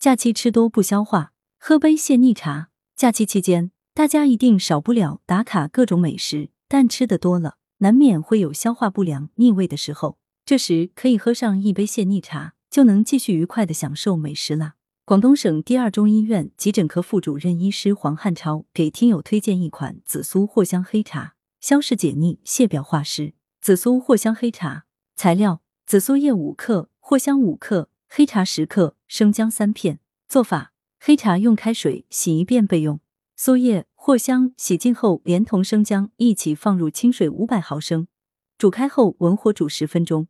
假期吃多不消化，喝杯泻逆茶。假期期间，大家一定少不了打卡各种美食，但吃的多了，难免会有消化不良、腻胃的时候。这时可以喝上一杯泻逆茶，就能继续愉快的享受美食啦。广东省第二中医院急诊科副主任医师黄汉超给听友推荐一款紫苏藿香黑茶，消食解腻、泻表化湿。紫苏藿香黑茶材料：紫苏叶五克，藿香五克。黑茶十克，生姜三片。做法：黑茶用开水洗一遍备用。苏叶、藿香洗净后，连同生姜一起放入清水五百毫升，煮开后文火煮十分钟。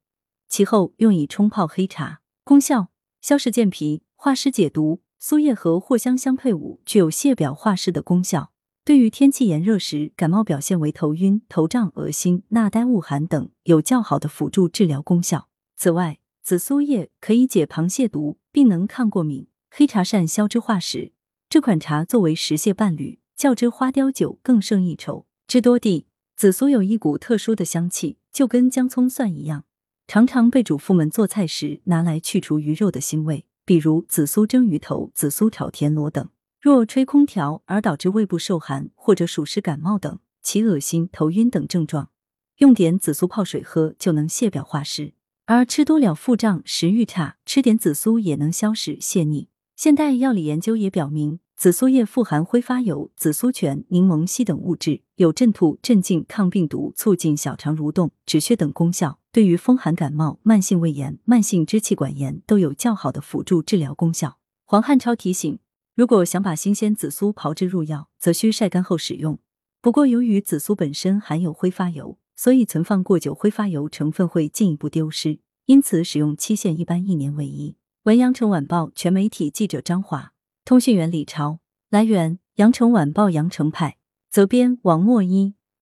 其后用以冲泡黑茶。功效：消食健脾、化湿解毒。苏叶和藿香相配伍，具有泻表化湿的功效。对于天气炎热时感冒表现为头晕、头胀、恶心、纳呆、恶寒等，有较好的辅助治疗功效。此外，紫苏叶可以解螃蟹毒，并能抗过敏。黑茶善消脂化食，这款茶作为食蟹伴侣，较之花雕酒更胜一筹。知多地，紫苏有一股特殊的香气，就跟姜葱蒜一样，常常被主妇们做菜时拿来去除鱼肉的腥味，比如紫苏蒸鱼头、紫苏炒田螺等。若吹空调而导致胃部受寒或者暑湿感冒等，起恶心、头晕等症状，用点紫苏泡水喝就能泻表化湿。而吃多了腹胀、食欲差，吃点紫苏也能消食泻逆。现代药理研究也表明，紫苏叶富含挥发油、紫苏醛、柠檬烯等物质，有镇吐、镇静、抗病毒、促进小肠蠕动、止血等功效，对于风寒感冒、慢性胃炎、慢性支气管炎都有较好的辅助治疗功效。黄汉超提醒，如果想把新鲜紫苏炮制入药，则需晒干后使用。不过，由于紫苏本身含有挥发油。所以存放过久，挥发油成分会进一步丢失，因此使用期限一般一年为宜。文阳城晚报全媒体记者张华，通讯员李超。来源：阳城晚报阳城派，责编王墨一。